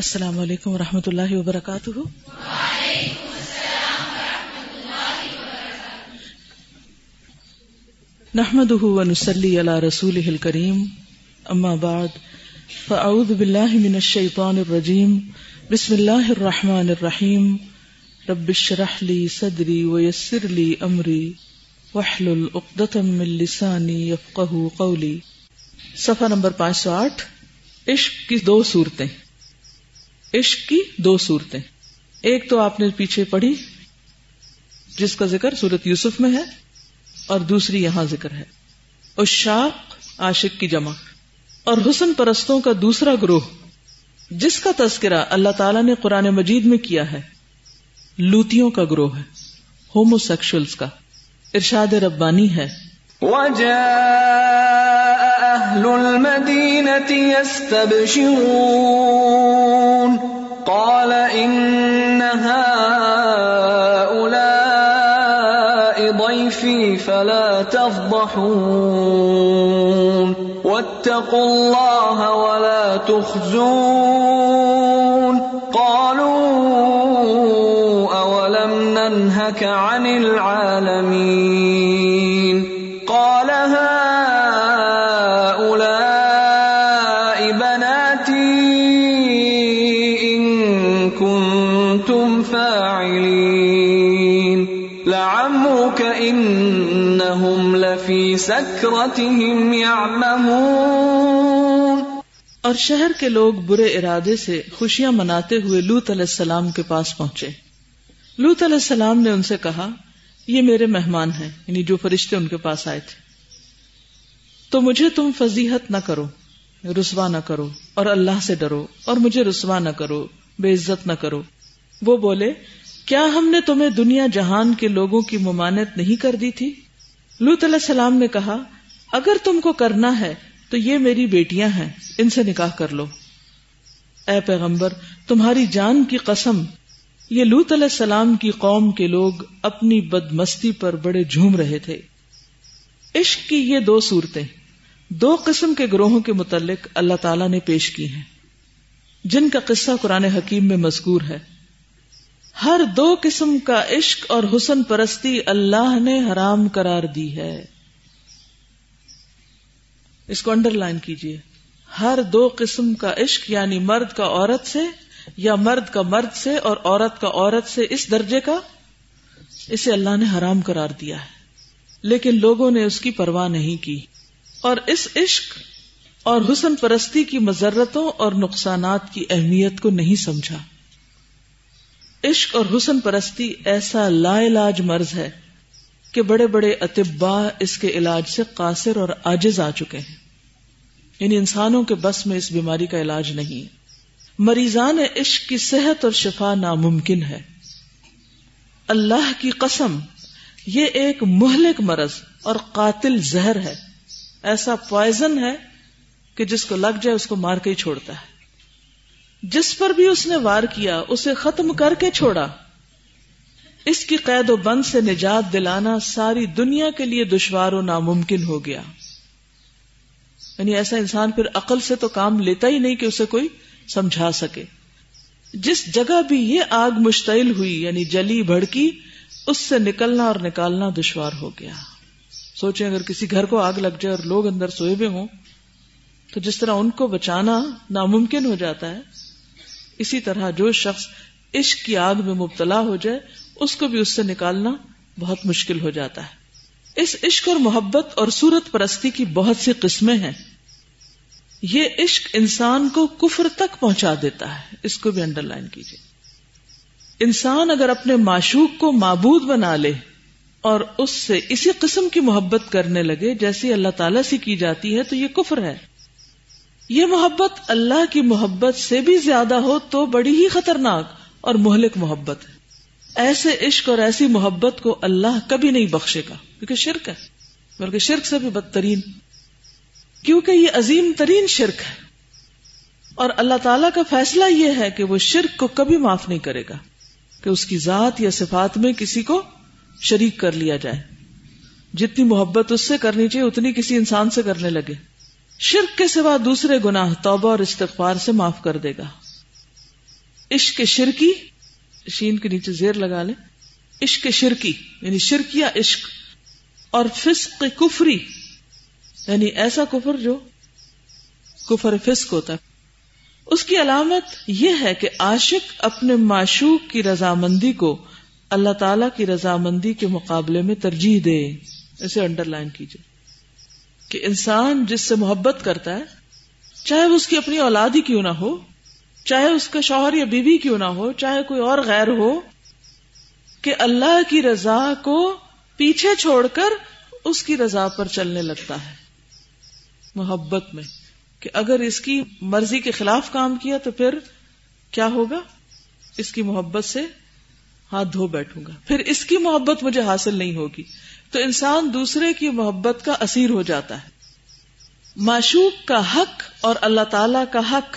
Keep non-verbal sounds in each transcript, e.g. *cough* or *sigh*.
السلام علیکم و رحمۃ اللہ وبرکاتہ۔ نحمد ونسلی علی رسول الکریم۔ اما بعد، فاعوذ باللہ من الشیطان الرجیم۔ بسم اللہ الرحمن الرحیم۔ رب اشرح لی صدری ویسر لی امری۔ واحلل عقدۃ من لسانی یفقهوا قولی۔ صفحہ نمبر پانچ سو آٹھ۔ عشق کی دو صورتیں۔ عشق کی دو صورتیں۔ ایک تو آپ نے پیچھے پڑھی، جس کا ذکر سورت یوسف میں ہے، اور دوسری یہاں ذکر ہے۔ اشاق عاشق کی جمع۔ اور حسن پرستوں کا دوسرا گروہ، جس کا تذکرہ اللہ تعالی نے قرآن مجید میں کیا ہے، لوتیوں کا گروہ ہے ہومو سیکشلس کا۔ ارشاد ربانی ہے۔ أهل المدينة يستبشرون قال إن هؤلاء ضيفي فلا تفضحون. واتقوا الله ولا تخزون. قالوا أولم ننهك عن العالمين. اور شہر کے لوگ برے ارادے سے خوشیاں مناتے ہوئے لوت علیہ السلام کے پاس پہنچے۔ لوت علیہ السلام نے ان سے کہا، یہ میرے مہمان ہیں یعنی جو فرشتے ان کے پاس آئے تھے۔ تو مجھے تم فضیحت نہ کرو، رسوا نہ کرو، اور اللہ سے ڈرو، اور مجھے رسوا نہ کرو، بے عزت نہ کرو۔ وہ بولے، کیا ہم نے تمہیں دنیا جہان کے لوگوں کی ممانت نہیں کر دی تھی؟ لوت علیہ السلام نے کہا، اگر تم کو کرنا ہے تو یہ میری بیٹیاں ہیں، ان سے نکاح کر لو۔ اے پیغمبر، تمہاری جان کی قسم، یہ لوت علیہ السلام کی قوم کے لوگ اپنی بد مستی پر بڑے جھوم رہے تھے۔ عشق کی یہ دو صورتیں، دو قسم کے گروہوں کے متعلق اللہ تعالی نے پیش کی ہیں۔ جن کا قصہ قرآن حکیم میں مذکور ہے۔ ہر دو قسم کا عشق اور حسن پرستی اللہ نے حرام قرار دی ہے۔ اس کو انڈر لائن کیجیے ہر دو قسم کا عشق یعنی مرد کا عورت سے یا مرد کا مرد سے اور عورت کا عورت سے اس درجے کا، اسے اللہ نے حرام قرار دیا ہے۔ لیکن لوگوں نے اس کی پرواہ نہیں کی۔ اور اس عشق اور حسن پرستی کی مذرتوں اور نقصانات کی اہمیت کو نہیں سمجھا۔ عشق اور حسن پرستی ایسا لا علاج مرض ہے کہ بڑے بڑے اطبا اس کے علاج سے قاصر اور آجز آ چکے ہیں۔ یعنی انسانوں کے بس میں اس بیماری کا علاج نہیں۔ ہے مریضان عشق کی صحت اور شفا ناممکن ہے۔ اللہ کی قسم، یہ ایک مہلک مرض اور قاتل زہر ہے۔ ایسا پوائزن ہے کہ جس کو لگ جائے اس کو مار کے ہی چھوڑتا ہے۔ جس پر بھی اس نے وار کیا، اسے ختم کر کے چھوڑا۔ اس کی قید و بند سے نجات دلانا ساری دنیا کے لیے دشوار و ناممکن ہو گیا۔ یعنی ایسا انسان پھر عقل سے تو کام لیتا ہی نہیں کہ اسے کوئی سمجھا سکے۔ جس جگہ بھی یہ آگ مشتعل ہوئی یعنی جلی بھڑکی، اس سے نکلنا اور نکالنا دشوار ہو گیا۔ سوچیں اگر کسی گھر کو آگ لگ جائے اور لوگ اندر سوئے ہوئے ہوں، تو جس طرح ان کو بچانا ناممکن ہو جاتا ہے اسی طرح جو شخص عشق کی آگ میں مبتلا ہو جائے، اس کو بھی اس سے نکالنا بہت مشکل ہو جاتا ہے۔ اس عشق اور محبت اور سورت پرستی کی بہت سی قسمیں ہیں۔ یہ عشق انسان کو کفر تک پہنچا دیتا ہے۔ اس کو بھی انڈر لائن کیجیے انسان اگر اپنے معشوق کو معبود بنا لے اور اس سے اسی قسم کی محبت کرنے لگے، جیسی اللہ تعالی سے کی جاتی ہے، تو یہ کفر ہے۔ یہ محبت اللہ کی محبت سے بھی زیادہ ہو تو بڑی ہی خطرناک اور مہلک محبت ہے۔ ایسے عشق اور ایسی محبت کو اللہ کبھی نہیں بخشے گا۔ کیونکہ شرک ہے۔ بلکہ شرک سے بھی بدترین۔ کیونکہ یہ عظیم ترین شرک ہے۔ اور اللہ تعالی کا فیصلہ یہ ہے کہ وہ شرک کو کبھی معاف نہیں کرے گا۔ کہ اس کی ذات یا صفات میں کسی کو شریک کر لیا جائے۔ جتنی محبت اس سے کرنی چاہیے، اتنی کسی انسان سے کرنے لگے۔ شرک کے سوا دوسرے گناہ توبہ اور استغفار سے معاف کر دے گا۔ عشق شرکی، شین کے نیچے زیر لگا لیں۔ عشق شرکی یعنی شرک یا عشق۔ اور فسق کفری یعنی ایسا کفر جو کفر فسق ہوتا ہے۔ اس کی علامت یہ ہے کہ عاشق اپنے معشوق کی رضامندی کو اللہ تعالی کی رضامندی کے مقابلے میں ترجیح دے۔ اسے انڈر لائن کیجیے۔ کہ انسان جس سے محبت کرتا ہے، چاہے وہ اس کی اپنی اولاد ہی کیوں نہ ہو، چاہے اس کا شوہر یا بیوی کیوں نہ ہو، چاہے کوئی اور غیر ہو، کہ اللہ کی رضا کو پیچھے چھوڑ کر اس کی رضا پر چلنے لگتا ہے۔ محبت میں، کہ اگر اس کی مرضی کے خلاف کام کیا تو پھر کیا ہوگا؟ اس کی محبت سے ہاتھ دھو بیٹھوں گا۔ پھر اس کی محبت مجھے حاصل نہیں ہوگی۔ تو انسان دوسرے کی محبت کا اسیر ہو جاتا ہے۔ معشوق کا حق اور اللہ تعالی کا حق۔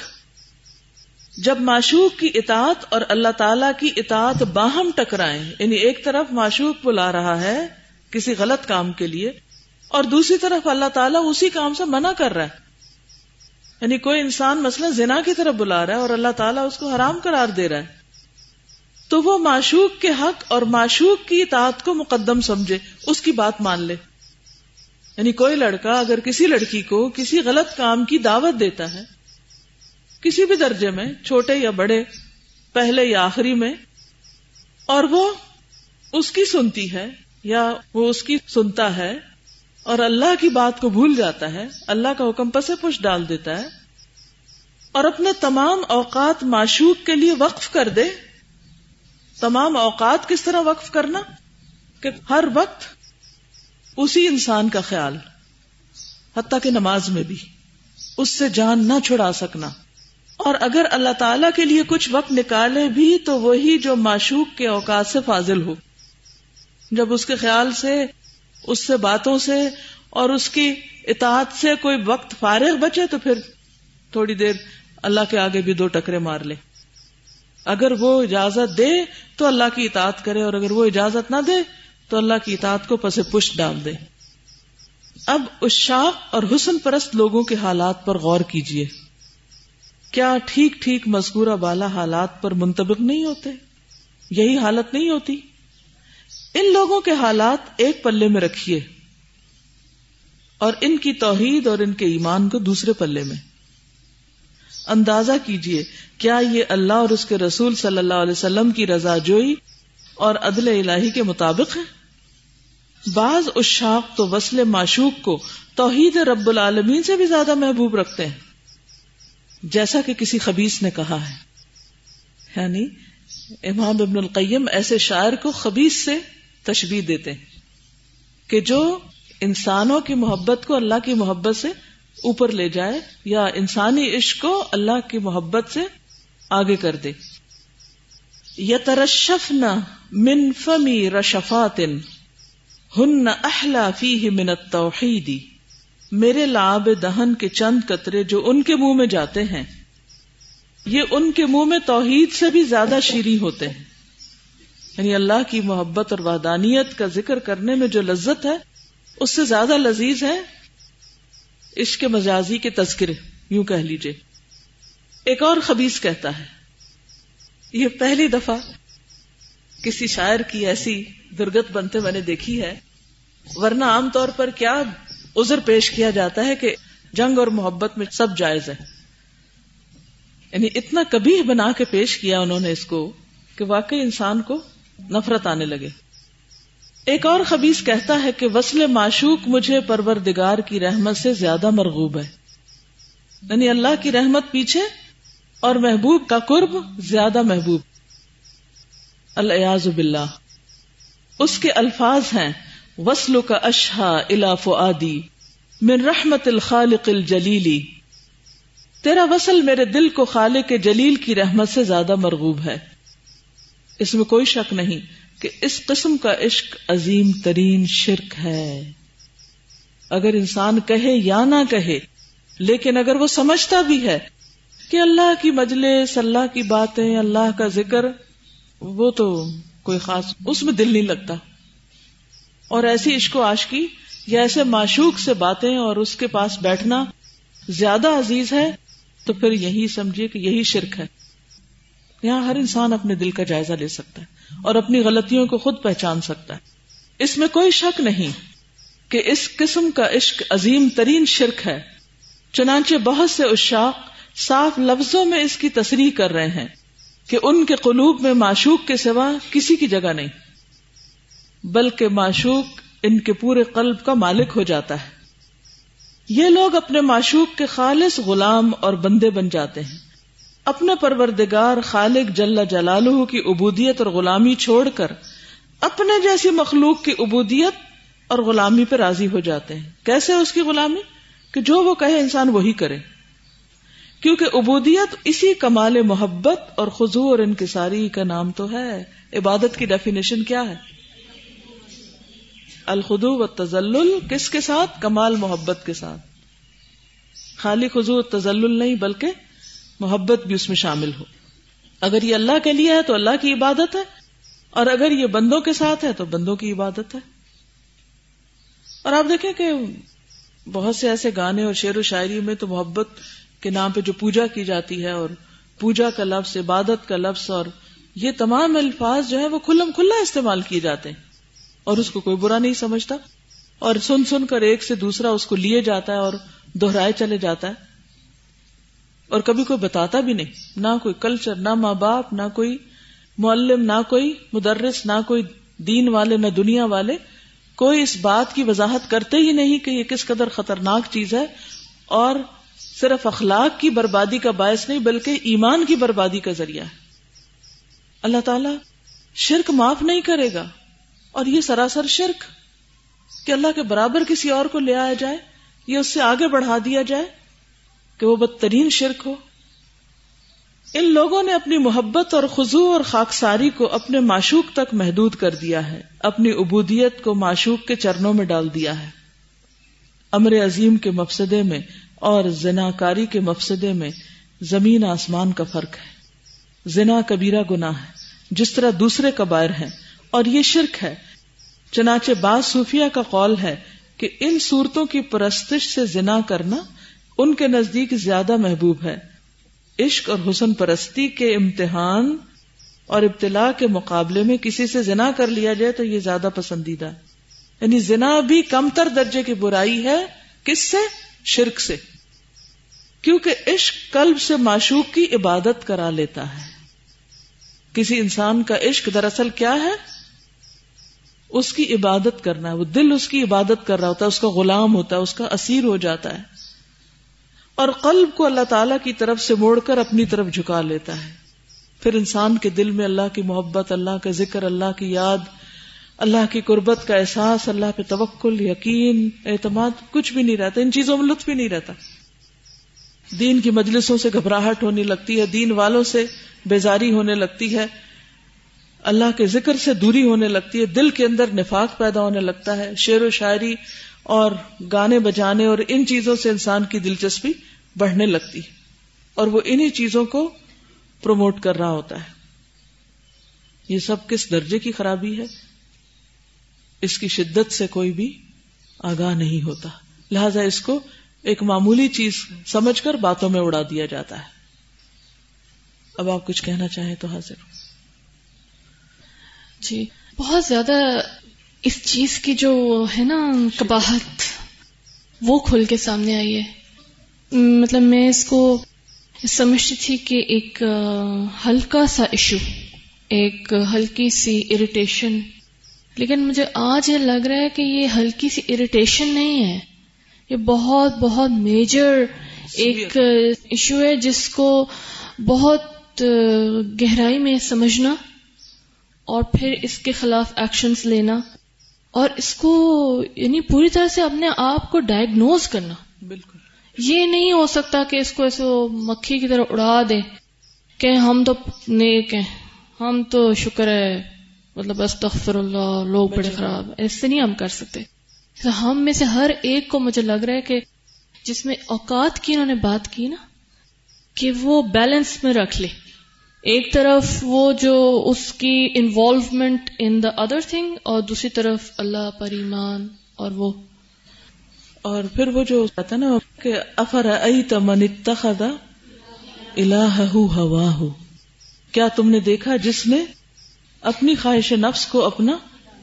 جب معشوق کی اطاعت اور اللہ تعالی کی اطاعت باہم ٹکرائیں یعنی ایک طرف معشوق بلا رہا ہے کسی غلط کام کے لیے، اور دوسری طرف اللہ تعالیٰ اسی کام سے منع کر رہا ہے۔ یعنی کوئی انسان مثلا زنا کی طرف بلا رہا ہے اور اللہ تعالیٰ اس کو حرام قرار دے رہا ہے۔ تو وہ معشوق کے حق اور معشوق کی اطاعت کو مقدم سمجھے، اس کی بات مان لے۔ یعنی کوئی لڑکا اگر کسی لڑکی کو کسی غلط کام کی دعوت دیتا ہے، کسی بھی درجے میں، چھوٹے یا بڑے، پہلے یا آخری میں، اور وہ اس کی سنتی ہے یا وہ اس کی سنتا ہے اور اللہ کی بات کو بھول جاتا ہے، اللہ کا حکم پسے پش ڈال دیتا ہے اور اپنے تمام اوقات معشوق کے لیے وقف کر دے تمام اوقات کس طرح وقف کرنا کہ ہر وقت اسی انسان کا خیال، حتیٰ کہ نماز میں بھی، اس سے جان نہ چھڑا سکنا۔ اور اگر اللہ تعالی کے لیے کچھ وقت نکالے بھی تو وہی جو معشوق کے اوقات سے فاضل ہو۔ جب اس کے خیال سے، اس سے باتوں سے اور اس کی اطاعت سے کوئی وقت فارغ بچے تو پھر تھوڑی دیر اللہ کے آگے بھی دو ٹکرے مار لے۔ اگر وہ اجازت دے تو اللہ کی اطاعت کرے اور اگر وہ اجازت نہ دے تو اللہ کی اطاعت کو پسے پش ڈال دے۔ اب اشاق اور حسن پرست لوگوں کے حالات پر غور کیجیے کیا ٹھیک ٹھیک مذکورہ بالا حالات پر منتبق نہیں ہوتے؟ یہی حالت نہیں ہوتی۔ ان لوگوں کے حالات ایک پلے میں رکھیے۔ اور ان کی توحید اور ان کے ایمان کو دوسرے پلے میں۔ اندازہ کیجیے، کیا یہ اللہ اور اس کے رسول صلی اللہ علیہ وسلم کی رضا جوئی اور عدل الہی کے مطابق ہے؟ بعض اشاق تو وصل معشوق کو توحید رب العالمین سے بھی زیادہ محبوب رکھتے ہیں، جیسا کہ کسی خبیص نے کہا ہے۔ یعنی امام ابن القیم ایسے شاعر کو خبیص سے تشبیح دیتے ہیں کہ جو انسانوں کی محبت کو اللہ کی محبت سے اوپر لے جائے یا انسانی عشق کو اللہ کی محبت سے آگے کر دے۔ یترشف نہ من فمی رشفات ہن احلا فی من التوحیدی میرے لاب دہن کے چند قطرے جو ان کے منہ میں جاتے ہیں، یہ ان کے منہ میں توحید سے بھی زیادہ شیریں ہوتے ہیں۔ یعنی اللہ کی محبت اور وحدانیت کا ذکر کرنے میں جو لذت ہے، اس سے زیادہ لذیذ ہے عشق مجازی کے تذکرے، یوں کہہ لیجیے ایک اور خبیص کہتا ہے، یہ پہلی دفعہ کسی شاعر کی ایسی درگت بنتے میں نے دیکھی ہے، ورنہ عام طور پر کیا ازر پیش کیا جاتا ہے کہ جنگ اور محبت میں سب جائز ہے یعنی اتنا کبھی بنا کے پیش کیا انہوں نے اس کو کہ واقعی انسان کو نفرت آنے لگے۔ ایک اور خبیص کہتا ہے کہ وصل معشوق مجھے پروردگار کی رحمت سے زیادہ مرغوب ہے۔ یعنی اللہ کی رحمت پیچھے اور محبوب کا قرب زیادہ محبوب۔ الیاز باللہ۔ اس کے الفاظ ہیں وسلو کا اشہا الاف آدی من رحمت الخالق الجلیلی تیرا وصل میرے دل کو خالق جلیل کی رحمت سے زیادہ مرغوب ہے۔ اس میں کوئی شک نہیں۔ کہ اس قسم کا عشق عظیم ترین شرک ہے۔ اگر انسان کہے یا نہ کہے، لیکن اگر وہ سمجھتا بھی ہے کہ اللہ کی مجلس، اللہ کی باتیں، اللہ کا ذکر، وہ تو کوئی خاص اس میں دل نہیں لگتا۔ اور ایسی عشق و عاشقی یا ایسے معشوق سے باتیں اور اس کے پاس بیٹھنا زیادہ عزیز ہے، تو پھر یہی سمجھیے کہ یہی شرک ہے۔ یہاں ہر انسان اپنے دل کا جائزہ لے سکتا ہے۔ اور اپنی غلطیوں کو خود پہچان سکتا ہے۔ اس میں کوئی شک نہیں کہ اس قسم کا عشق عظیم ترین شرک ہے۔ چنانچہ بہت سے اشاق صاف لفظوں میں اس کی تصریح کر رہے ہیں کہ ان کے قلوب میں معشوق کے سوا کسی کی جگہ نہیں، بلکہ معشوق ان کے پورے قلب کا مالک ہو جاتا ہے۔ یہ لوگ اپنے معشوق کے خالص غلام اور بندے بن جاتے ہیں۔ اپنے پروردگار خالق جل جلالہ کی عبودیت اور غلامی چھوڑ کر اپنے جیسی مخلوق کی عبودیت اور غلامی پہ راضی ہو جاتے ہیں۔ کیسے اس کی غلامی؟ کہ جو وہ کہے انسان وہی کرے۔ کیونکہ عبودیت اسی کمال محبت اور خزو اور انکساری کا نام تو ہے۔ عبادت کی ڈیفینیشن کیا ہے؟ الخدو و تزل کس کے ساتھ؟ کمال محبت کے ساتھ۔ خالی خزو تزل نہیں، بلکہ محبت بھی اس میں شامل ہو۔ اگر یہ اللہ کے لیے ہے تو اللہ کی عبادت ہے، اور اگر یہ بندوں کے ساتھ ہے تو بندوں کی عبادت ہے۔ اور آپ دیکھیں کہ بہت سے ایسے گانے اور شعر و شاعری میں تو محبت کے نام پہ جو پوجا کی جاتی ہے اور پوجا کا لفظ، عبادت کا لفظ، اور یہ تمام الفاظ جو ہے وہ کھلم کھلا استعمال کیے جاتے ہیں۔ اور اس کو کوئی برا نہیں سمجھتا۔ اور سن سن کر ایک سے دوسرا اس کو لیے جاتا ہے اور دوہرائے چلے جاتا ہے۔ اور کبھی کوئی بتاتا بھی نہیں۔ نہ کوئی کلچر نہ ماں باپ، نہ کوئی معلم، نہ کوئی مدرس، نہ کوئی دین والے، نہ دنیا والے۔ کوئی اس بات کی وضاحت کرتے ہی نہیں کہ یہ کس قدر خطرناک چیز ہے۔ اور صرف اخلاق کی بربادی کا باعث نہیں، بلکہ ایمان کی بربادی کا ذریعہ ہے۔ اللہ تعالی شرک معاف نہیں کرے گا۔ اور یہ سراسر شرک کہ اللہ کے برابر کسی اور کو لے آیا جائے یہ اس سے آگے بڑھا دیا جائے۔ کہ وہ بدترین شرک ہو۔ ان لوگوں نے اپنی محبت اور خزو اور خاکساری کو اپنے معشوق تک محدود کر دیا ہے، اپنی عبودیت کو معشوق کے چرنوں میں ڈال دیا ہے۔ امر عظیم کے مفسدے میں اور زنا کاری کے مفسدے میں زمین آسمان کا فرق ہے۔ زنا کبیرہ گناہ ہے، جس طرح دوسرے کبائر ہیں۔ اور یہ شرک ہے۔ چنانچہ بعض صوفیہ کا قول ہے کہ ان صورتوں کی پرستش سے زنا کرنا ان کے نزدیک زیادہ محبوب ہے۔ عشق اور حسن پرستی کے امتحان اور ابتلا کے مقابلے میں کسی سے زنا کر لیا جائے تو یہ زیادہ پسندیدہ۔ یعنی زنا بھی کم تر درجے کی برائی ہے کس سے؟ شرک سے۔ کیونکہ عشق قلب سے معشوق کی عبادت کرا لیتا ہے۔ کسی انسان کا عشق دراصل کیا ہے؟ اس کی عبادت کرنا ہے۔ وہ دل اس کی عبادت کر رہا ہوتا ہے، اس کا غلام ہوتا ہے، اس کا اسیر ہو جاتا ہے۔ اور قلب کو اللہ تعالی کی طرف سے موڑ کر اپنی طرف جھکا لیتا ہے۔ پھر انسان کے دل میں اللہ کی محبت، اللہ کا ذکر، اللہ کی یاد، اللہ کی قربت کا احساس، اللہ پہ توکل، یقین، اعتماد، کچھ بھی نہیں رہتا، ان چیزوں میں لطف بھی نہیں رہتا۔ دین کی مجلسوں سے گھبراہٹ ہونے لگتی ہے، دین والوں سے بیزاری ہونے لگتی ہے۔ اللہ کے ذکر سے دوری ہونے لگتی ہے، دل کے اندر نفاق پیدا ہونے لگتا ہے۔ شعر و شاعری اور گانے بجانے اور ان چیزوں سے انسان کی دلچسپی بڑھنے لگتی اور وہ انہی چیزوں کو پروموٹ کر رہا ہوتا ہے۔ یہ سب کس درجے کی خرابی ہے؟ اس کی شدت سے کوئی بھی آگاہ نہیں ہوتا۔ لہذا اس کو ایک معمولی چیز سمجھ کر باتوں میں اڑا دیا جاتا ہے۔ اب آپ کچھ کہنا چاہیں تو حاضر جی بہت زیادہ اس چیز کی جو ہے نا کباہت، وہ کھل کے سامنے آئی ہے۔ مطلب میں اس کو سمجھتی تھی کہ ایک ہلکا سا ایشو ایک ہلکی سی اریٹیشن لیکن مجھے آج یہ لگ رہا ہے کہ یہ ہلکی سی اریٹیشن نہیں ہے۔ یہ بہت بہت میجر ایک ایشو ہے جس کو بہت گہرائی میں سمجھنا اور پھر اس کے خلاف ایکشنز لینا۔ اور اس کو یعنی پوری طرح سے اپنے آپ کو ڈائگنوز کرنا۔ بالکل۔ یہ نہیں ہو سکتا کہ اس کو ایسے مکھی کی طرح اڑا دے کہ ہم تو نیک ہیں ہم تو شکر ہے مطلب استغفر اللہ لوگ بڑے خراب ایسے نہیں ہم کر سکتے۔ ہم میں سے ہر ایک کو مجھے لگ رہا ہے کہ جس میں اوقات کی انہوں نے بات کی نا کہ وہ بیلنس میں رکھ لے۔ ایک طرف وہ جو اس کی involvement in the other thing اور دوسری طرف اللہ پر ایمان اور وہ. اور پھر وہ جو کہتا نا کہ افر من اتخذ الہ ہوا ہو کیا تم نے دیکھا جس نے اپنی خواہش نفس کو اپنا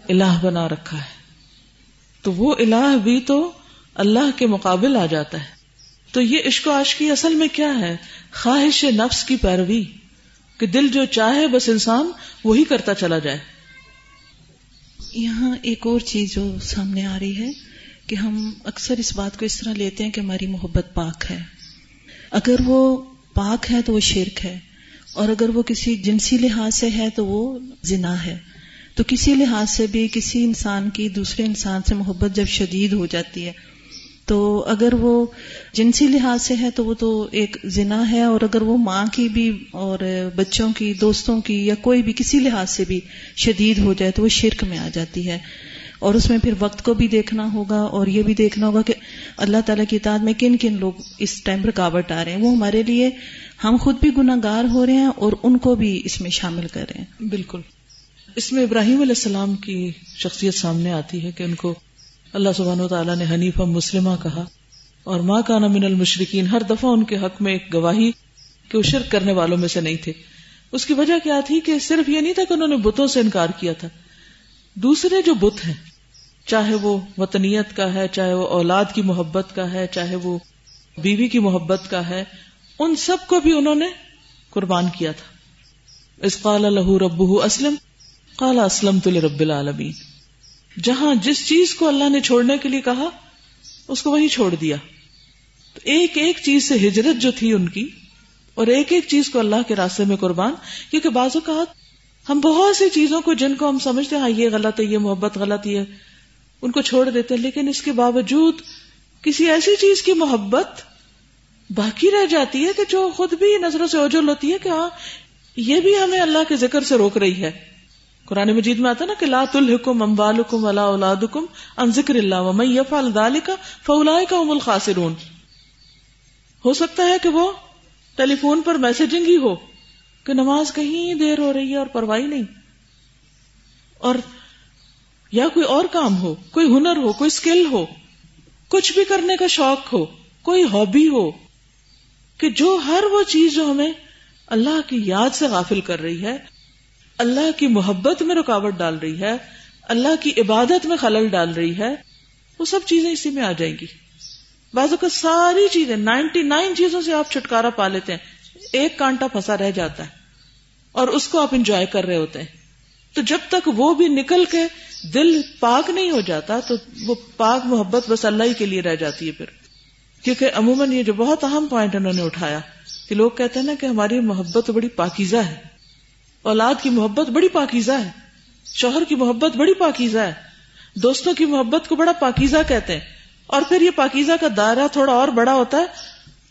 الہ بنا رکھا ہے؟ تو وہ الہ بھی تو اللہ کے مقابل آ جاتا ہے. تو یہ عشق و عشق کی اصل میں کیا ہے؟ خواہش نفس کی پیروی. کہ دل جو چاہے بس انسان وہی کرتا چلا جائے۔ یہاں ایک اور چیز جو سامنے آ رہی ہے کہ ہم اکثر اس بات کو اس طرح لیتے ہیں کہ ہماری محبت پاک ہے۔ اگر وہ پاک ہے تو وہ شرک ہے، اور اگر وہ کسی جنسی لحاظ سے ہے تو وہ زنا ہے۔ تو کسی لحاظ سے بھی کسی انسان کی دوسرے انسان سے محبت جب شدید ہو جاتی ہے تو اگر وہ جنسی لحاظ سے ہے تو وہ تو ایک زنا ہے اور اگر وہ ماں کی بھی اور بچوں کی، دوستوں کی یا کوئی بھی کسی لحاظ سے بھی شدید ہو جائے تو وہ شرک میں آ جاتی ہے۔ اور اس میں پھر وقت کو بھی دیکھنا ہوگا اور یہ بھی دیکھنا ہوگا کہ اللہ تعالیٰ کی اطاعت میں کن کن لوگ اس ٹائم رکاوٹ آ رہے ہیں۔ وہ ہمارے لیے ہم خود بھی گناہ گار ہو رہے ہیں اور ان کو بھی اس میں شامل کر رہے ہیں۔ بالکل۔ اس میں ابراہیم علیہ السلام کی شخصیت سامنے آتی ہے کہ ان کو اللہ سبحانہ و تعالیٰ نے حنیفہ مسلمہ کہا، اور ماں کا من المشرقین ہر دفعہ ان کے حق میں ایک گواہی کہ وہ شرک کرنے والوں میں سے نہیں تھے۔ اس کی وجہ کیا تھی کہ صرف یہ نہیں تھا کہ انہوں نے بتوں سے انکار کیا تھا۔ دوسرے جو بت ہیں، چاہے وہ وطنیت کا ہے، چاہے وہ اولاد کی محبت کا ہے، چاہے وہ بیوی کی محبت کا ہے، ان سب کو بھی انہوں نے قربان کیا تھا۔ اس قال لہو رب اسلم قال اسلم تو رب العالمین جہاں جس چیز کو اللہ نے چھوڑنے کے لیے کہا، اس کو وہی چھوڑ دیا۔ تو ایک ایک چیز سے ہجرت جو تھی ان کی، اور ایک ایک چیز کو اللہ کے راستے میں قربان، کیونکہ بعض اوقات ہم بہت سی چیزوں کو جن کو ہم سمجھتے ہیں ہاں یہ غلط ہے، یہ محبت غلط ہے ان کو چھوڑ دیتے ہیں، لیکن اس کے باوجود کسی ایسی چیز کی محبت باقی رہ جاتی ہے کہ جو خود بھی نظروں سے اوجل ہوتی ہے کہ ہاں یہ بھی ہمیں اللہ کے ذکر سے روک رہی ہے۔ قرآن مجید میں آتا نا کہ لا الحکم امبالکم ولا اولادکم ان ذکر اللہ ومن یفعل ذلك فاولئک هم الخاسرون۔ ہو سکتا ہے کہ وہ ٹیلی فون پر میسجنگ ہی ہو کہ نماز کہیں دیر ہو رہی ہے اور پرواہی نہیں۔ اور یا کوئی اور کام ہو، کوئی ہنر ہو، کوئی اسکل ہو، کچھ بھی کرنے کا شوق ہو، کوئی ہابی ہو، کہ جو ہر وہ چیز جو ہمیں اللہ کی یاد سے غافل کر رہی ہے اللہ کی محبت میں رکاوٹ ڈال رہی ہے، اللہ کی عبادت میں خلل ڈال رہی ہے، وہ سب چیزیں اسی میں آ جائیں گی۔ بازو کا ساری چیزیں، نائنٹی نائن چیزوں سے آپ چھٹکارا پا لیتے ہیں۔ ایک کانٹا پھنسا رہ جاتا ہے اور اس کو آپ انجوائے کر رہے ہوتے ہیں۔ تو جب تک وہ بھی نکل کے دل پاک نہیں ہو جاتا، تو وہ پاک محبت بس اللہ ہی کے لیے رہ جاتی ہے پھر۔ کیونکہ عموماً یہ جو بہت اہم پوائنٹ انہوں نے اٹھایا کہ لوگ کہتے ہیں نا کہ ہماری محبت بڑی پاکیزہ ہے۔ اولاد کی محبت بڑی پاکیزہ ہے۔ شوہر کی محبت بڑی پاکیزہ ہے۔ دوستوں کی محبت کو بڑا پاکیزہ کہتے ہیں۔ اور پھر یہ پاکیزہ کا دائرہ تھوڑا اور بڑا ہوتا ہے۔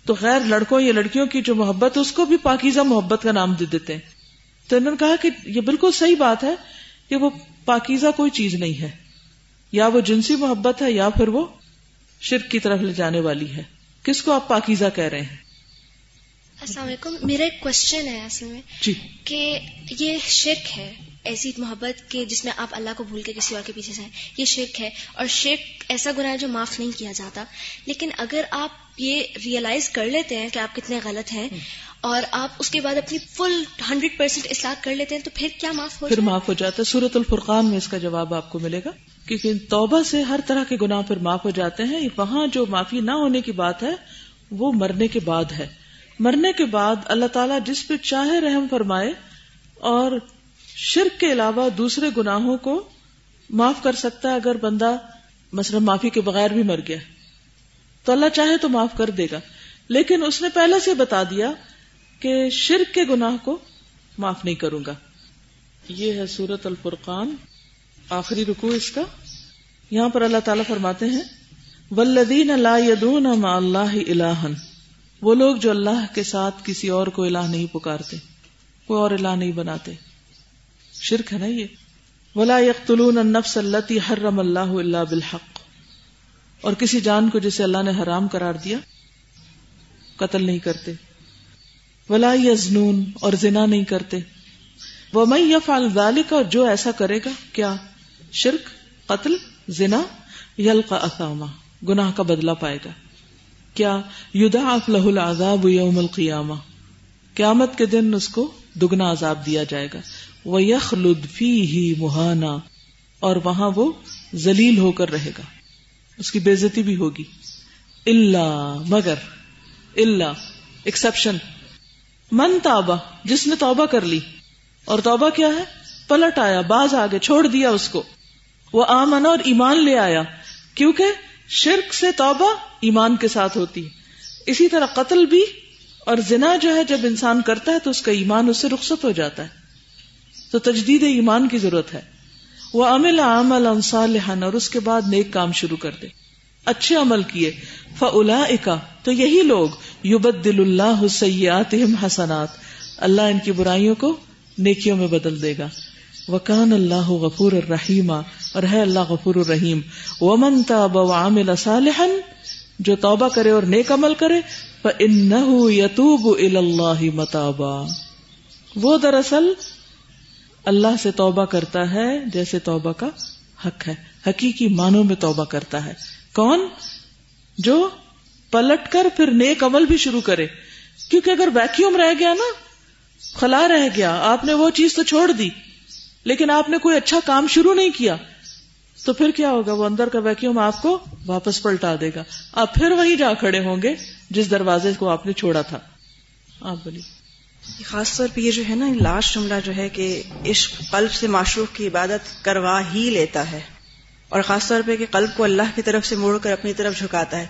تو غیر لڑکوں یا لڑکیوں کی جو محبت ہے، اس کو بھی پاکیزہ محبت کا نام دے دیتے ہیں۔ تو انہوں نے کہا کہ یہ بالکل صحیح بات ہے کہ وہ پاکیزہ کوئی چیز نہیں ہے۔ یا وہ جنسی محبت ہے یا پھر وہ شرک کی طرف لے جانے والی ہے۔ کس کو آپ پاکیزہ کہہ رہے ہیں؟ السلام علیکم میرا ایک کوشچن ہے اصل میں جی۔ کہ یہ شرک ہے ایسی محبت کے جس میں آپ اللہ کو بھول کے کسی اور کے پیچھے جائیں یہ شرک ہے اور شرک ایسا گناہ ہے جو معاف نہیں کیا جاتا۔ لیکن اگر آپ یہ ریئلائز کر لیتے ہیں کہ آپ کتنے غلط ہیں اور آپ اس کے بعد اپنی فل ہنڈریڈ پرسینٹ اصلاح کر لیتے ہیں تو پھر کیا معاف ہو پھر معاف ہو جاتا ہے۔ سورت الفرقان میں اس کا جواب آپ کو ملے گا کیونکہ توبہ سے ہر طرح کے گناہ پھر معاف ہو جاتے ہیں۔ وہاں جو معافی نہ ہونے کی بات ہے وہ مرنے کے بعد ہے۔ مرنے کے بعد اللہ تعالیٰ جس پہ چاہے رحم فرمائے اور شرک کے علاوہ دوسرے گناہوں کو معاف کر سکتا ہے اگر بندہ مثلا معافی کے بغیر بھی مر گیا۔ تو اللہ چاہے تو معاف کر دے گا۔ لیکن اس نے پہلے سے بتا دیا کہ شرک کے گناہ کو معاف نہیں کروں گا۔ یہ ہے سورت الفرقان۔ آخری رکو اس کا۔ یہاں پر اللہ تعالیٰ فرماتے ہیں ولدین اللہ اللہ الہن وہ لوگ جو اللہ کے ساتھ کسی اور کو الہ نہیں پکارتے کوئی اور الہ نہیں بناتے۔ شرک ہے نا یہ؟ ولا یقتلون النفس التي حرم اللہ اللہ بالحق۔ اور کسی جان کو جسے اللہ نے حرام قرار دیا، قتل نہیں کرتے۔ ولا یزنون اور زنا نہیں کرتے۔ وہ میں یفعل ذلك اور جو ایسا کرے گا، کیا؟ شرک، قتل، زنا یلقا اثاما۔ گناہ کا بدلہ پائے گا۔ کیا یدعف له العذاب یوم القیامہ؟ قیامت کے دن اس کو دگنا عذاب دیا جائے گا۔ وہ یخ لدفی ہی مہانا۔ اور وہاں وہ ذلیل ہو کر رہے گا۔ اس کی بےزتی بھی ہوگی۔ اللہ مگر اللہ ایکسپشن من تابا جس نے توبہ کر لی۔ اور توبہ کیا ہے؟ پلٹ آیا، باز آگے چھوڑ دیا اس کو۔ وہ آمن اور ایمان لے آیا۔ کیونکہ شرک سے توبہ ایمان کے ساتھ ہوتی اسی طرح قتل بھی اور زنا جو ہے، جب انسان کرتا ہے تو اس کا ایمان، اس سے رخصت ہو جاتا ہے۔ تو تجدید ایمان کی ضرورت ہے۔ وہ عمل عمل انصار اور اس کے بعد نیک کام شروع کر دے۔ اچھے عمل کیے۔ فلا تو یہی لوگ یوبد دل اللہ سیات حسنات۔ اللہ ان کی برائیوں کو نیکیوں میں بدل دے گا۔ وکان اللہ غفور الرحیم، اور ہے اللہ غفور الرحیم. ومن تاب وعمل صالحا، جو توبہ کرے اور نیک عمل کرے، فإنه يتوب الى الله متابا. وہ دراصل اللہ سے توبہ کرتا ہے جیسے توبہ کا حق ہے، حقیقی معنوں میں توبہ کرتا ہے۔ کون؟ جو پلٹ کر پھر نیک عمل بھی شروع کرے۔ کیونکہ اگر ویکیوم رہ گیا نا، خلا رہ گیا، آپ نے وہ چیز تو چھوڑ دی۔ لیکن آپ نے کوئی اچھا کام شروع نہیں کیا، تو پھر کیا ہوگا؟ وہ اندر کا ویکیوم آپ کو واپس پلٹا دے گا۔ آپ پھر وہی جا کھڑے ہوں گے جس دروازے کو آپ نے چھوڑا تھا۔ آپ بولیے۔ خاص طور پہ یہ جو ہے نا لاسٹ جملہ جو ہے کہ عشق قلب سے معشوق کی عبادت کروا ہی لیتا ہے۔ اور خاص طور پہ کہ قلب کو اللہ کی طرف سے موڑ کر اپنی طرف جھکاتا ہے۔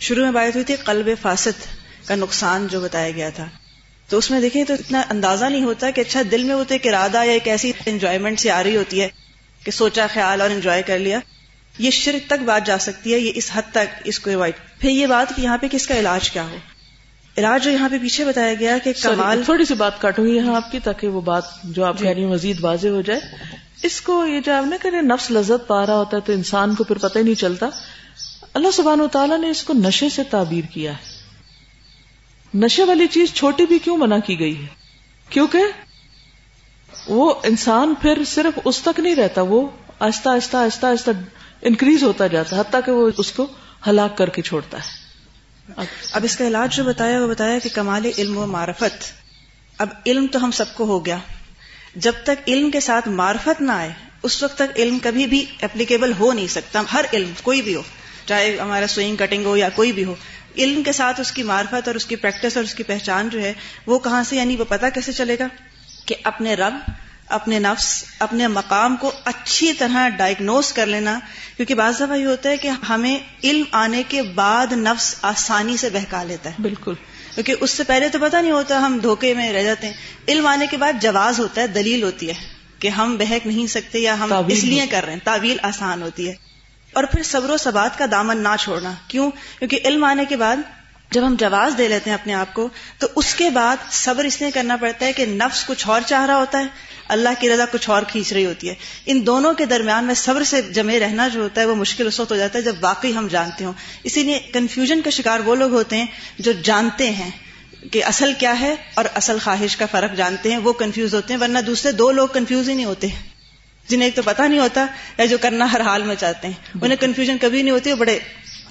شروع میں بات ہوئی تھی قلب فاسد کا نقصان جو بتایا گیا تھا۔ تو اس میں دیکھیں تو اتنا اندازہ نہیں ہوتا کہ اچھا دل میں وہ تو ایک ارادہ یا ایک ایسی انجوائمنٹ سی آ رہی ہوتی ہے کہ سوچا خیال اور انجوائے کر لیا۔ یہ شرک تک بات جا سکتی ہے یہ اس حد تک اس کو اوائڈ پھر یہ بات کہ یہاں پہ کس کا علاج کیا ہو؟ علاج جو یہاں پہ پیچھے بتایا گیا کہ کمال تھوڑی سی بات کاٹوں گی یہاں آپ کی تاکہ وہ بات جو آپ جی۔ کہہ رہی ہیں مزید واضح ہو جائے۔ اس کو یہ جو آپ نے کہ نفس لذت پا رہا ہوتا ہے تو انسان کو پھر پتہ ہی نہیں چلتا۔ اللہ سبحانہ و تعالیٰ نے اس کو نشے سے تعبیر کیا ہے۔ نشے والی چیز چھوٹی بھی کیوں منع کی گئی ہے؟ کیونکہ وہ انسان پھر صرف اس تک نہیں رہتا، وہ آہستہ آہستہ آہستہ آہستہ انکریز ہوتا جاتا ہے، حتیٰ کہ وہ اس کو ہلاک کر کے چھوڑتا ہے۔ اب اس کا علاج جو بتایا، وہ بتایا کہ کمال علم و معرفت۔ اب علم تو ہم سب کو ہو گیا۔ جب تک علم کے ساتھ معرفت نہ آئے، اس وقت تک علم کبھی بھی اپلیکیبل ہو نہیں سکتا، ہر علم کوئی بھی ہو، چاہے ہمارا سوئنگ کٹنگ ہو یا کوئی بھی ہو۔ علم کے ساتھ اس کی معرفت اور اس کی پریکٹس اور اس کی پہچان جو ہے وہ کہاں سے یعنی وہ پتا کیسے چلے گا؟ کہ اپنے رب اپنے نفس اپنے مقام کو اچھی طرح ڈائگنوز کر لینا۔ کیونکہ بعض دفعہ یہ ہوتا ہے کہ ہمیں علم آنے کے بعد نفس آسانی سے بہکا لیتا ہے۔ بالکل۔ کیونکہ اس سے پہلے تو پتا نہیں ہوتا ہم دھوکے میں رہ جاتے ہیں۔ علم آنے کے بعد جواز ہوتا ہے دلیل ہوتی ہے کہ ہم بہک نہیں سکتے یا ہم اس لیے کر رہے ہیں۔ تعویل آسان ہوتی ہے۔ اور پھر صبر و ثبات کا دامن نہ چھوڑنا۔ کیوں؟ کیونکہ علم آنے کے بعد جب ہم جواز دے لیتے ہیں اپنے آپ کو، تو اس کے بعد صبر اس لیے کرنا پڑتا ہے کہ نفس کچھ اور چاہ رہا ہوتا ہے، اللہ کی رضا کچھ اور کھینچ رہی ہوتی ہے۔ ان دونوں کے درمیان میں صبر سے جمے رہنا جو ہوتا ہے، وہ مشکل اس وقت ہو جاتا ہے جب واقعی ہم جانتے ہوں۔ اسی لیے کنفیوژن کا شکار وہ لوگ ہوتے ہیں جو جانتے ہیں کہ اصل کیا ہے اور اصل خواہش کا فرق جانتے ہیں، وہ کنفیوز ہوتے ہیں، ورنہ دوسرے دو لوگ کنفیوز ہی نہیں ہوتے۔ ہیں جنہیں ایک تو پتا نہیں ہوتا یا جو کرنا ہر حال میں چاہتے ہیں۔ انہیں کنفیوژن کبھی نہیں ہوتی وہ بڑے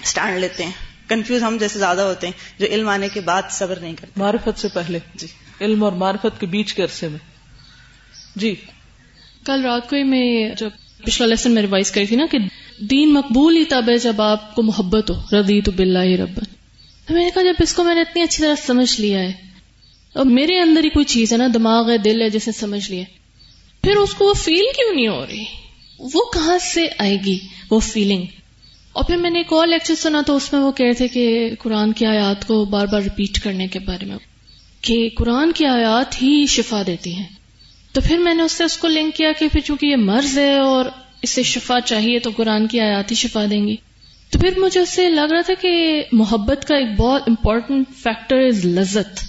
اسٹینڈ لیتے ہیں۔ کنفیوز ہم جیسے زیادہ ہوتے ہیں جو علم آنے کے بعد صبر نہیں کرتے۔ معرفت سے پہلے۔ جی۔ علم اور معرفت کے بیچ کے عرصے میں۔ جی۔ کل رات کو ہی میں جب پچھلا لیسن میں ریوائز کری تھی نا کہ دین مقبول ہی تب ہے جب آپ کو محبت ہو۔ ردی تو بلّہ ربن میں نے کہا جب اس کو میں نے اتنی اچھی طرح سمجھ لیا ہے۔ اور میرے اندر ہی کوئی چیز ہے نا دماغ ہے دل ہے جسے سمجھ لیا پھر اس کو وہ فیل کیوں نہیں ہو رہی؟ وہ کہاں سے آئے گی وہ فیلنگ اور پھر میں نے ایک اور لیکچر سنا تو اس میں وہ کہہ رہے تھے کہ قرآن کی آیات کو بار بار ریپیٹ کرنے کے بارے میں، کہ قرآن کی آیات ہی شفا دیتی ہیں۔ تو پھر میں نے اس سے اس کو لنک کیا کہ پھر چونکہ یہ مرض ہے اور اسے شفا چاہیے تو قرآن کی آیات ہی شفا دیں گی۔ تو پھر مجھے اس سے لگ رہا تھا کہ محبت کا ایک بہت امپورٹنٹ فیکٹر از لذت۔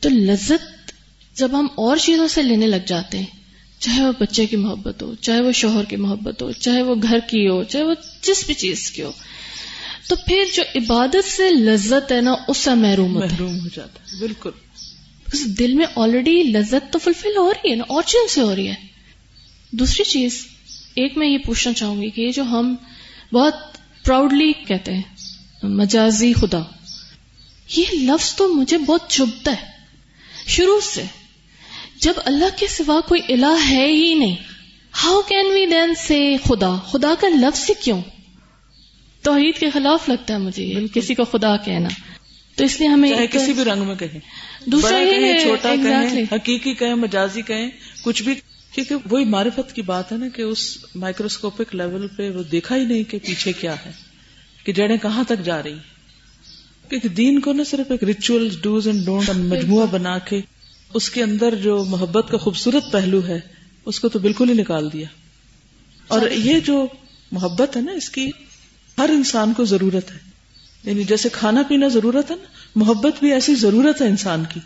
تو لذت جب ہم اور چیزوں سے لینے لگ جاتے ہیں چاہے وہ بچے کی محبت ہو چاہے وہ شوہر کی محبت ہو چاہے وہ گھر کی ہو چاہے وہ جس بھی چیز کی ہو تو پھر جو عبادت سے لذت ہے نا اس سے محروم محروم ہو جاتا ہے بالکل۔ دل میں آلریڈی لذت تو فلفل ہو رہی ہے نا اور چیز سے ہو رہی ہے۔ دوسری چیز ایک میں یہ پوچھنا چاہوں گی کہ جو ہم بہت پراؤڈلی کہتے ہیں مجازی خدا یہ لفظ تو مجھے بہت چبھتا ہے شروع سے۔ جب اللہ کے سوا کوئی الہ ہے ہی نہیں ہاؤ کین وی دین سے خدا؟ خدا کا لفظ کیوں؟ توحید کے خلاف لگتا ہے مجھے کسی کو خدا کہنا۔ تو اس لیے ہمیں کسی بھی رنگ میں کہیں۔ دوسرا یہ چھوٹا کہیں حقیقی کہیں مجازی کہیں کچھ بھی۔ کیونکہ وہی معرفت کی بات ہے نا کہ اس مائکروسکوپک لیول پہ وہ دیکھا ہی نہیں کہ پیچھے کیا ہے کہ جڑیں کہاں تک جا رہی کیونکہ دین کو نہ صرف ایک ریچول ڈوز اینڈ ڈونٹ مجموعہ بنا کے اس کے اندر جو محبت کا خوبصورت پہلو ہے اس کو تو بالکل ہی نکال دیا۔ اور یہ جو محبت ہے نا اس کی ہر انسان کو ضرورت ہے۔ یعنی جیسے کھانا پینا ضرورت ہے نا محبت بھی ایسی ضرورت ہے انسان کی۔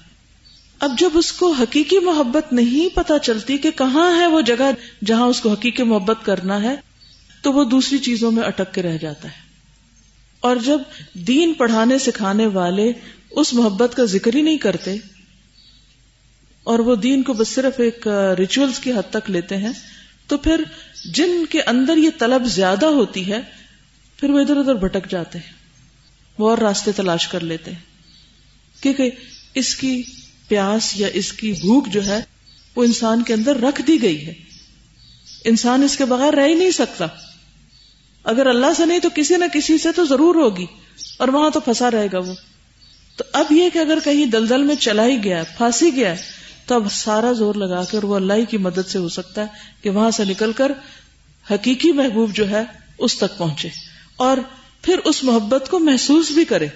اب جب اس کو حقیقی محبت نہیں پتا چلتی کہ کہاں ہے وہ جگہ جہاں اس کو حقیقی محبت کرنا ہے تو وہ دوسری چیزوں میں اٹک کے رہ جاتا ہے۔ اور جب دین پڑھانے سکھانے والے اس محبت کا ذکر ہی نہیں کرتے اور وہ دین کو بس صرف ایک ریچولس کی حد تک لیتے ہیں، تو پھر جن کے اندر یہ طلب زیادہ ہوتی ہے، پھر وہ ادھر ادھر بھٹک جاتے ہیں، وہ اور راستے تلاش کر لیتے ہیں۔ کیونکہ اس کی پیاس یا اس کی بھوک جو ہے، وہ انسان کے اندر رکھ دی گئی ہے۔ انسان اس کے بغیر رہ ہی نہیں سکتا۔ اگر اللہ سے نہیں تو کسی نہ کسی سے تو ضرور ہوگی، اور وہاں تو پھنسا رہے گا وہ۔ تو اب یہ کہ اگر کہیں دلدل میں چلا ہی گیا، پھانسی گیا تو اب سارا زور لگا کر وہ اللہ ہی کی مدد سے ہو سکتا ہے کہ وہاں سے نکل کر حقیقی محبوب جو ہے اس تک پہنچے اور پھر اس محبت کو محسوس بھی کرے۔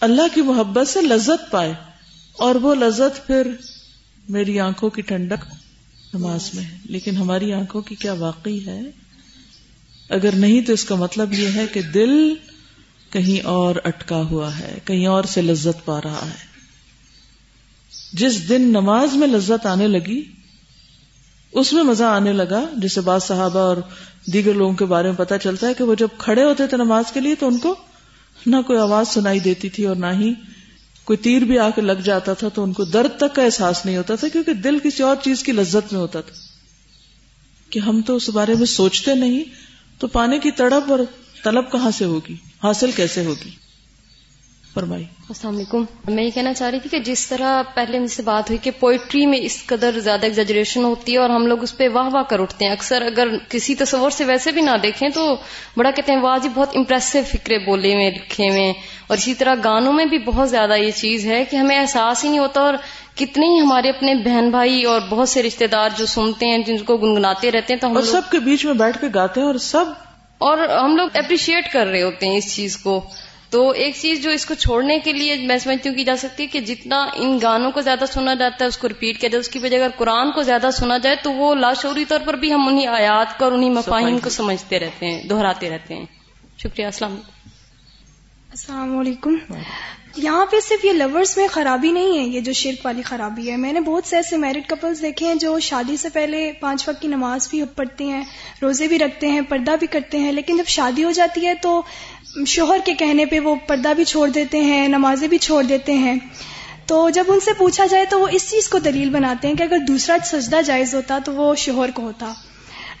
اللہ کی محبت سے لذت پائے اور وہ لذت پھر میری آنکھوں کی ٹھنڈک نماز میں ہے۔ لیکن ہماری آنکھوں کی کیا واقعی ہے؟ اگر نہیں تو اس کا مطلب یہ ہے کہ دل کہیں اور اٹکا ہوا ہے، کہیں اور سے لذت پا رہا ہے۔ جس دن نماز میں لذت آنے لگی، اس میں مزہ آنے لگا، جسے بعض صحابہ اور دیگر لوگوں کے بارے میں پتا چلتا ہے کہ وہ جب کھڑے ہوتے تھے نماز کے لیے تو ان کو نہ کوئی آواز سنائی دیتی تھی اور نہ ہی کوئی تیر بھی آ کے لگ جاتا تھا تو ان کو درد تک کا احساس نہیں ہوتا تھا کیونکہ دل کسی اور چیز کی لذت میں ہوتا تھا۔ کہ ہم تو اس بارے میں سوچتے نہیں، تو پانے کی تڑپ اور طلب کہاں سے ہوگی؟ حاصل کیسے ہوگی؟ فرمائی السلام علیکم۔ میں یہ کہنا چاہ رہی تھی کہ جس طرح پہلے مجھ سے بات ہوئی کہ پوئٹری میں اس قدر زیادہ ایگزیجریشن ہوتی ہے اور ہم لوگ اس پہ واہ واہ کر اٹھتے ہیں۔ اکثر اگر کسی تصور سے ویسے بھی نہ دیکھیں تو بڑا کہتے ہیں واہ جی بہت امپریسو فکرے بولے میں لکھے میں اور اسی طرح گانوں میں بھی بہت زیادہ یہ چیز ہے کہ ہمیں احساس ہی نہیں ہوتا اور کتنے ہی ہمارے اپنے بہن بھائی اور بہت سے رشتے دار جو سنتے ہیں جن کو گنگناتے رہتے ہیں تو ہم سب کے بیچ میں بیٹھ کے گاتے ہیں اور سب اور ہم لوگ اپریشیٹ کر رہے ہوتے ہیں اس چیز کو۔ تو ایک چیز جو اس کو چھوڑنے کے لیے میں سمجھتی ہوں کی جا سکتی ہے کہ جتنا ان گانوں کو زیادہ سنا جاتا ہے اس کو ریپیٹ کیا جائے اس کی وجہ اگر قرآن کو زیادہ سنا جائے تو وہ لاشعوری طور پر بھی ہم انہیں آیات کو اور انہیں مفاہیم کو سمجھتے رہتے ہیں دہراتے رہتے ہیں۔ شکریہ السلام السلام علیکم۔ یہاں پہ صرف یہ لورز میں خرابی نہیں ہے یہ جو شرک والی خرابی ہے۔ میں نے بہت سے ایسے میرڈ کپلز دیکھے ہیں جو شادی سے پہلے پانچ وقت کی نماز بھی پڑھتے ہیں روزے بھی رکھتے ہیں پردہ بھی کرتے ہیں لیکن جب شادی ہو جاتی ہے تو شوہر کے کہنے پہ وہ پردہ بھی چھوڑ دیتے ہیں نمازیں بھی چھوڑ دیتے ہیں۔ تو جب ان سے پوچھا جائے تو وہ اس چیز کو دلیل بناتے ہیں کہ اگر دوسرا سجدہ جائز ہوتا تو وہ شوہر کو ہوتا۔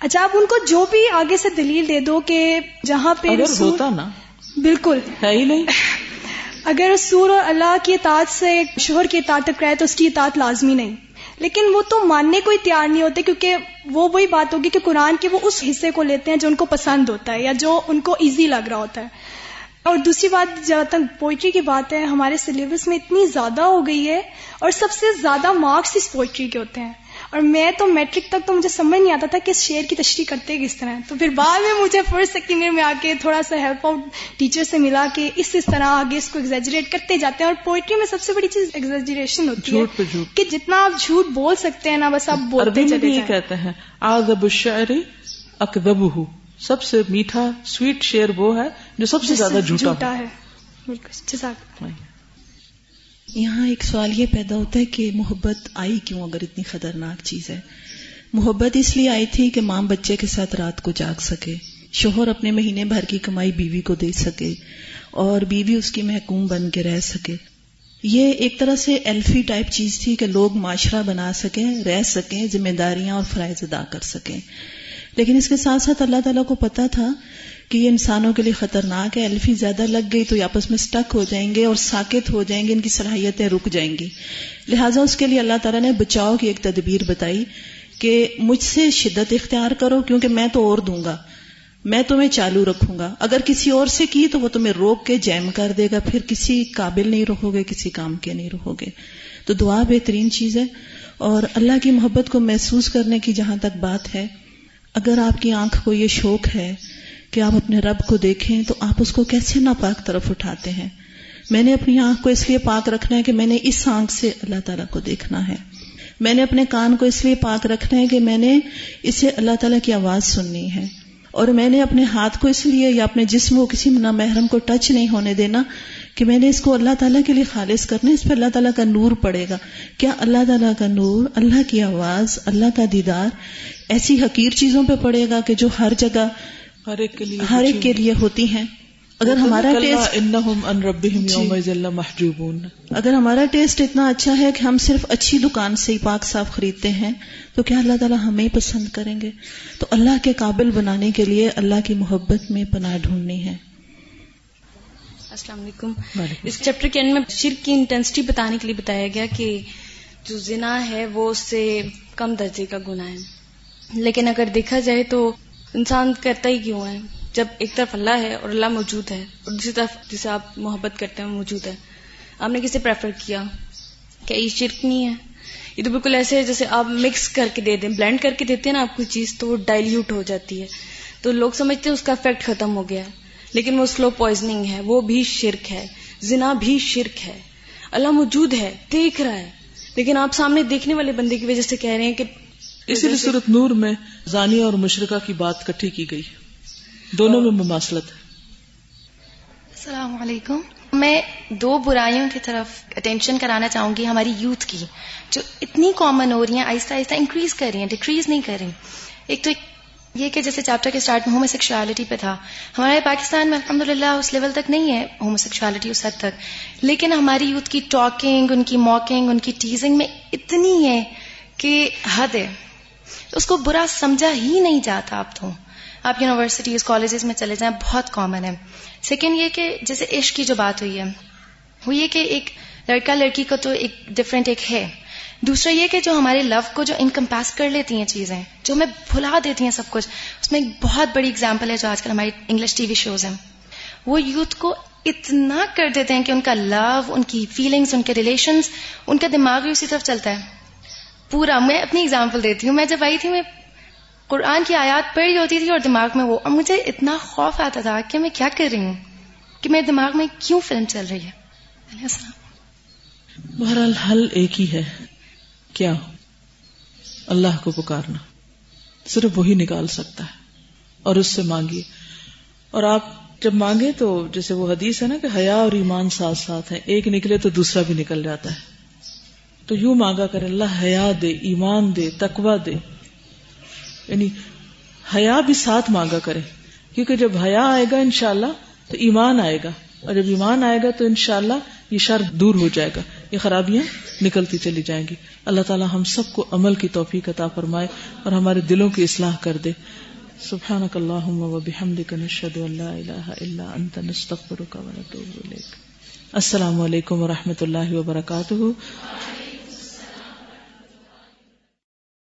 اچھا آپ ان کو جو بھی آگے سے دلیل دے دو کہ جہاں پہ ہوتا نا بالکل۔ ہے ہی نہیں۔ *laughs* اگر سور اور اللہ کی اطاعت سے شوہر کی اطاعت ٹکرائے تو اس کی اطاعت لازمی نہیں۔ لیکن وہ تو ماننے کو ہی تیار نہیں ہوتے کیونکہ وہ وہی بات ہوگی کہ قرآن کے وہ اس حصے کو لیتے ہیں جو ان کو پسند ہوتا ہے یا جو ان کو ایزی لگ رہا ہوتا ہے۔ اور دوسری بات جہاں تک پوئٹری کی بات ہے ہمارے سلیبس میں اتنی زیادہ ہو گئی ہے اور سب سے زیادہ مارکس اس پوئٹری کے ہوتے ہیں۔ اور میں تو میٹرک تک تو مجھے سمجھ نہیں آتا تھا کہ اس شعر کی تشریح کرتے کس طرح۔ تو پھر بعد میں مجھے فرسٹ سیکنڈ ایئر میں آ کے تھوڑا سا ہیلپ آؤٹ ٹیچر سے ملا کے اس اس طرح آگے اس کو ایگزیجریٹ کرتے جاتے ہیں اور پوئٹری میں سب سے بڑی چیز ایگزیجریشن ہوتی ہے کہ جتنا آپ جھوٹ بول سکتے ہیں نا بس آپ بولتے چلے یہ کہتے ہیں آدب الشعر اکدب سب سے میٹھا سویٹ شعر وہ ہے جو سب سے زیادہ جھوٹا ہے۔ بالکل یہاں ایک سوال یہ پیدا ہوتا ہے کہ محبت آئی کیوں اگر اتنی خطرناک چیز ہے؟ محبت اس لیے آئی تھی کہ ماں بچے کے ساتھ رات کو جاگ سکے شوہر اپنے مہینے بھر کی کمائی بیوی کو دے سکے اور بیوی اس کی محکوم بن کے رہ سکے۔ یہ ایک طرح سے ایلفی ٹائپ چیز تھی کہ لوگ معاشرہ بنا سکیں رہ سکیں ذمہ داریاں اور فرائض ادا کر سکیں۔ لیکن اس کے ساتھ ساتھ اللہ تعالیٰ کو پتا تھا کہ یہ انسانوں کے لیے خطرناک ہے، الفی زیادہ لگ گئی تو یہ آپس میں سٹک ہو جائیں گے اور ساکت ہو جائیں گے، ان کی صلاحیتیں رک جائیں گی۔ لہٰذا اس کے لیے اللہ تعالیٰ نے بچاؤ کی ایک تدبیر بتائی کہ مجھ سے شدت اختیار کرو کیونکہ میں تو اور دوں گا، میں تمہیں چالو رکھوں گا۔ اگر کسی اور سے کی تو وہ تمہیں روک کے جیم کر دے گا، پھر کسی قابل نہیں رہو گے، کسی کام کے نہیں رہو گے۔ تو دعا بہترین چیز ہے اور اللہ کی محبت کو محسوس کرنے کی جہاں تک بات ہے، اگر آپ کی آنکھ کو یہ شوق ہے کہ آپ اپنے رب کو دیکھیں تو آپ اس کو کیسے ناپاک طرف اٹھاتے ہیں؟ میں نے اپنی آنکھ کو اس لیے پاک رکھنا ہے کہ میں نے اس آنکھ سے اللہ تعالیٰ کو دیکھنا ہے۔ میں نے اپنے کان کو اس لیے پاک رکھنا ہے کہ میں نے اسے اللہ تعالیٰ کی آواز سننی ہے۔ اور میں نے اپنے ہاتھ کو اس لیے یا اپنے جسم کو کسی محرم کو ٹچ نہیں ہونے دینا کہ میں نے اس کو اللہ تعالیٰ کے لیے خالص کرنا اس پہ اللہ تعالیٰ کا نور پڑے گا۔ کیا اللہ تعالیٰ کا نور، اللہ کی آواز، اللہ کا دیدار ایسی حقیر چیزوں پہ پڑے گا کہ جو ہر جگہ ہر ایک کے لیے ہر ایک کے لیے ہوتی ہیں۔ اگر ہمارا ٹیسٹ جی۔ محجوبون اگر ہمارا ٹیسٹ اتنا اچھا ہے کہ ہم صرف اچھی دکان سے ہی پاک صاف خریدتے ہیں تو کیا اللہ تعالیٰ ہمیں پسند کریں گے؟ تو اللہ کے قابل بنانے کے لیے اللہ کی محبت میں پناہ ڈھونڈنی ہے۔ السلام علیکم۔ اس چیپٹر کے اینڈ میں شرک کی انٹینسٹی بتانے کے لیے بتایا گیا کہ جو زنا ہے وہ اس سے کم درجے کا گناہ ہے۔ لیکن اگر دیکھا جائے تو انسان کرتا ہی کیوں ہے؟ جب ایک طرف اللہ ہے اور اللہ موجود ہے، اور دوسری طرف جسے آپ محبت کرتے ہیں موجود ہے۔ آپ نے کسے پریفر کیا؟ کیا یہ شرک نہیں ہے؟ یہ تو بالکل ایسے ہے جیسے آپ مکس کر کے دے دیں بلینڈ کر کے دیتے ہیں نا آپ کوئی چیز، تو وہ ڈائلیوٹ ہو جاتی ہے۔ تو لوگ سمجھتے ہیں اس کا افیکٹ ختم ہو گیا۔ لیکن وہ سلو پوائزنگ ہے، وہ بھی شرک ہے۔ زنا بھی شرک ہے۔ اللہ موجود ہے، دیکھ رہا ہے۔ لیکن آپ سامنے دیکھنے والے بندے کی وجہ سے کہہ رہے ہیں کہ اسی لیے صورت نور میں زانی اور مشرقہ کی بات کٹھی کی گئی۔ دونوں میں مماثلت ہے۔ السلام علیکم۔ میں دو برائیوں کی طرف اٹینشن کرانا چاہوں گی ہماری یوتھ کی، جو اتنی کامن ہو رہی ہیں، آہستہ آہستہ انکریز کر رہی ہیں ڈیکریز نہیں کر رہی۔ ایک تو یہ کہ جیسے چیپٹر کے اسٹارٹ میں ہومو سیکشوالٹی پہ تھا۔ ہمارے پاکستان میں الحمد للہ اس لیول تک نہیں ہے ہومو سیکشوالٹی اس حد تک، لیکن ہماری یوتھ کی ٹاکنگ ان کی موکنگ ان کی ٹیزنگ میں اتنی ہے کہ حد ہے۔ اس کو برا سمجھا ہی نہیں جاتا اب تو۔ آپ یونیورسٹیز، کالجز میں چلے جائیں، بہت کامن ہے۔ سیکنڈ یہ کہ جیسے عشق کی جو بات ہوئی ہے، وہ یہ کہ ایک لڑکا لڑکی کو تو ایک ڈفرینٹ ایک ہے۔ دوسرا یہ کہ جو ہمارے لو کو جو انکمپیس کر لیتی ہیں چیزیں، جو ہمیں بھلا دیتی ہیں سب کچھ۔ اس میں ایک بہت بڑی اگزامپل ہے جو آج کل ہماری انگلش ٹی وی شوز ہیں۔ وہ یوتھ کو اتنا کر دیتے ہیں کہ ان کا لو ان کی فیلنگس ان کے ریلیشنز ان کا دماغ بھی اسی طرف چلتا ہے۔ پورا، میں اپنی اگزامپل دیتی ہوں، میں جب آئی تھی، میں قرآن کی آیات پڑھی ہوتی تھی اور دماغ میں وہ، اور مجھے اتنا خوف آتا تھا کہ میں کیا کر رہی ہوں؟ کہ میرے دماغ میں کیوں فلم چل رہی ہے؟ بہرحال، حل ایک ہی ہے۔ کیا؟ اللہ کو پکارنا۔ صرف وہی نکال سکتا ہے۔ اور اس سے مانگیے۔ اور آپ جب مانگے تو، جیسے وہ حدیث ہے نا کہ حیا اور ایمان ساتھ ساتھ ہے۔ ایک نکلے تو دوسرا بھی نکل جاتا ہے۔ تو یوں مانگا کرے، اللہ حیا دے، ایمان دے تکوا دے۔ یعنی حیا بھی ساتھ مانگا کرے۔ کیونکہ جب حیا آئے گا انشاءاللہ تو ایمان آئے گا۔ اور جب ایمان آئے گا تو انشاءاللہ یہ شر دور ہو جائے گا۔ یہ خرابیاں نکلتی چلی جائیں گی۔ اللہ تعالیٰ ہم سب کو عمل کی توفیق عطا فرمائے اور ہمارے دلوں کی اصلاح کر دے۔ سبحانک اللہم و بحمدک، نشہد ان لا الہ الا انت، نستغفرک و نتوب الیک۔ السلام علیکم و رحمۃ اللہ وبرکاتہ۔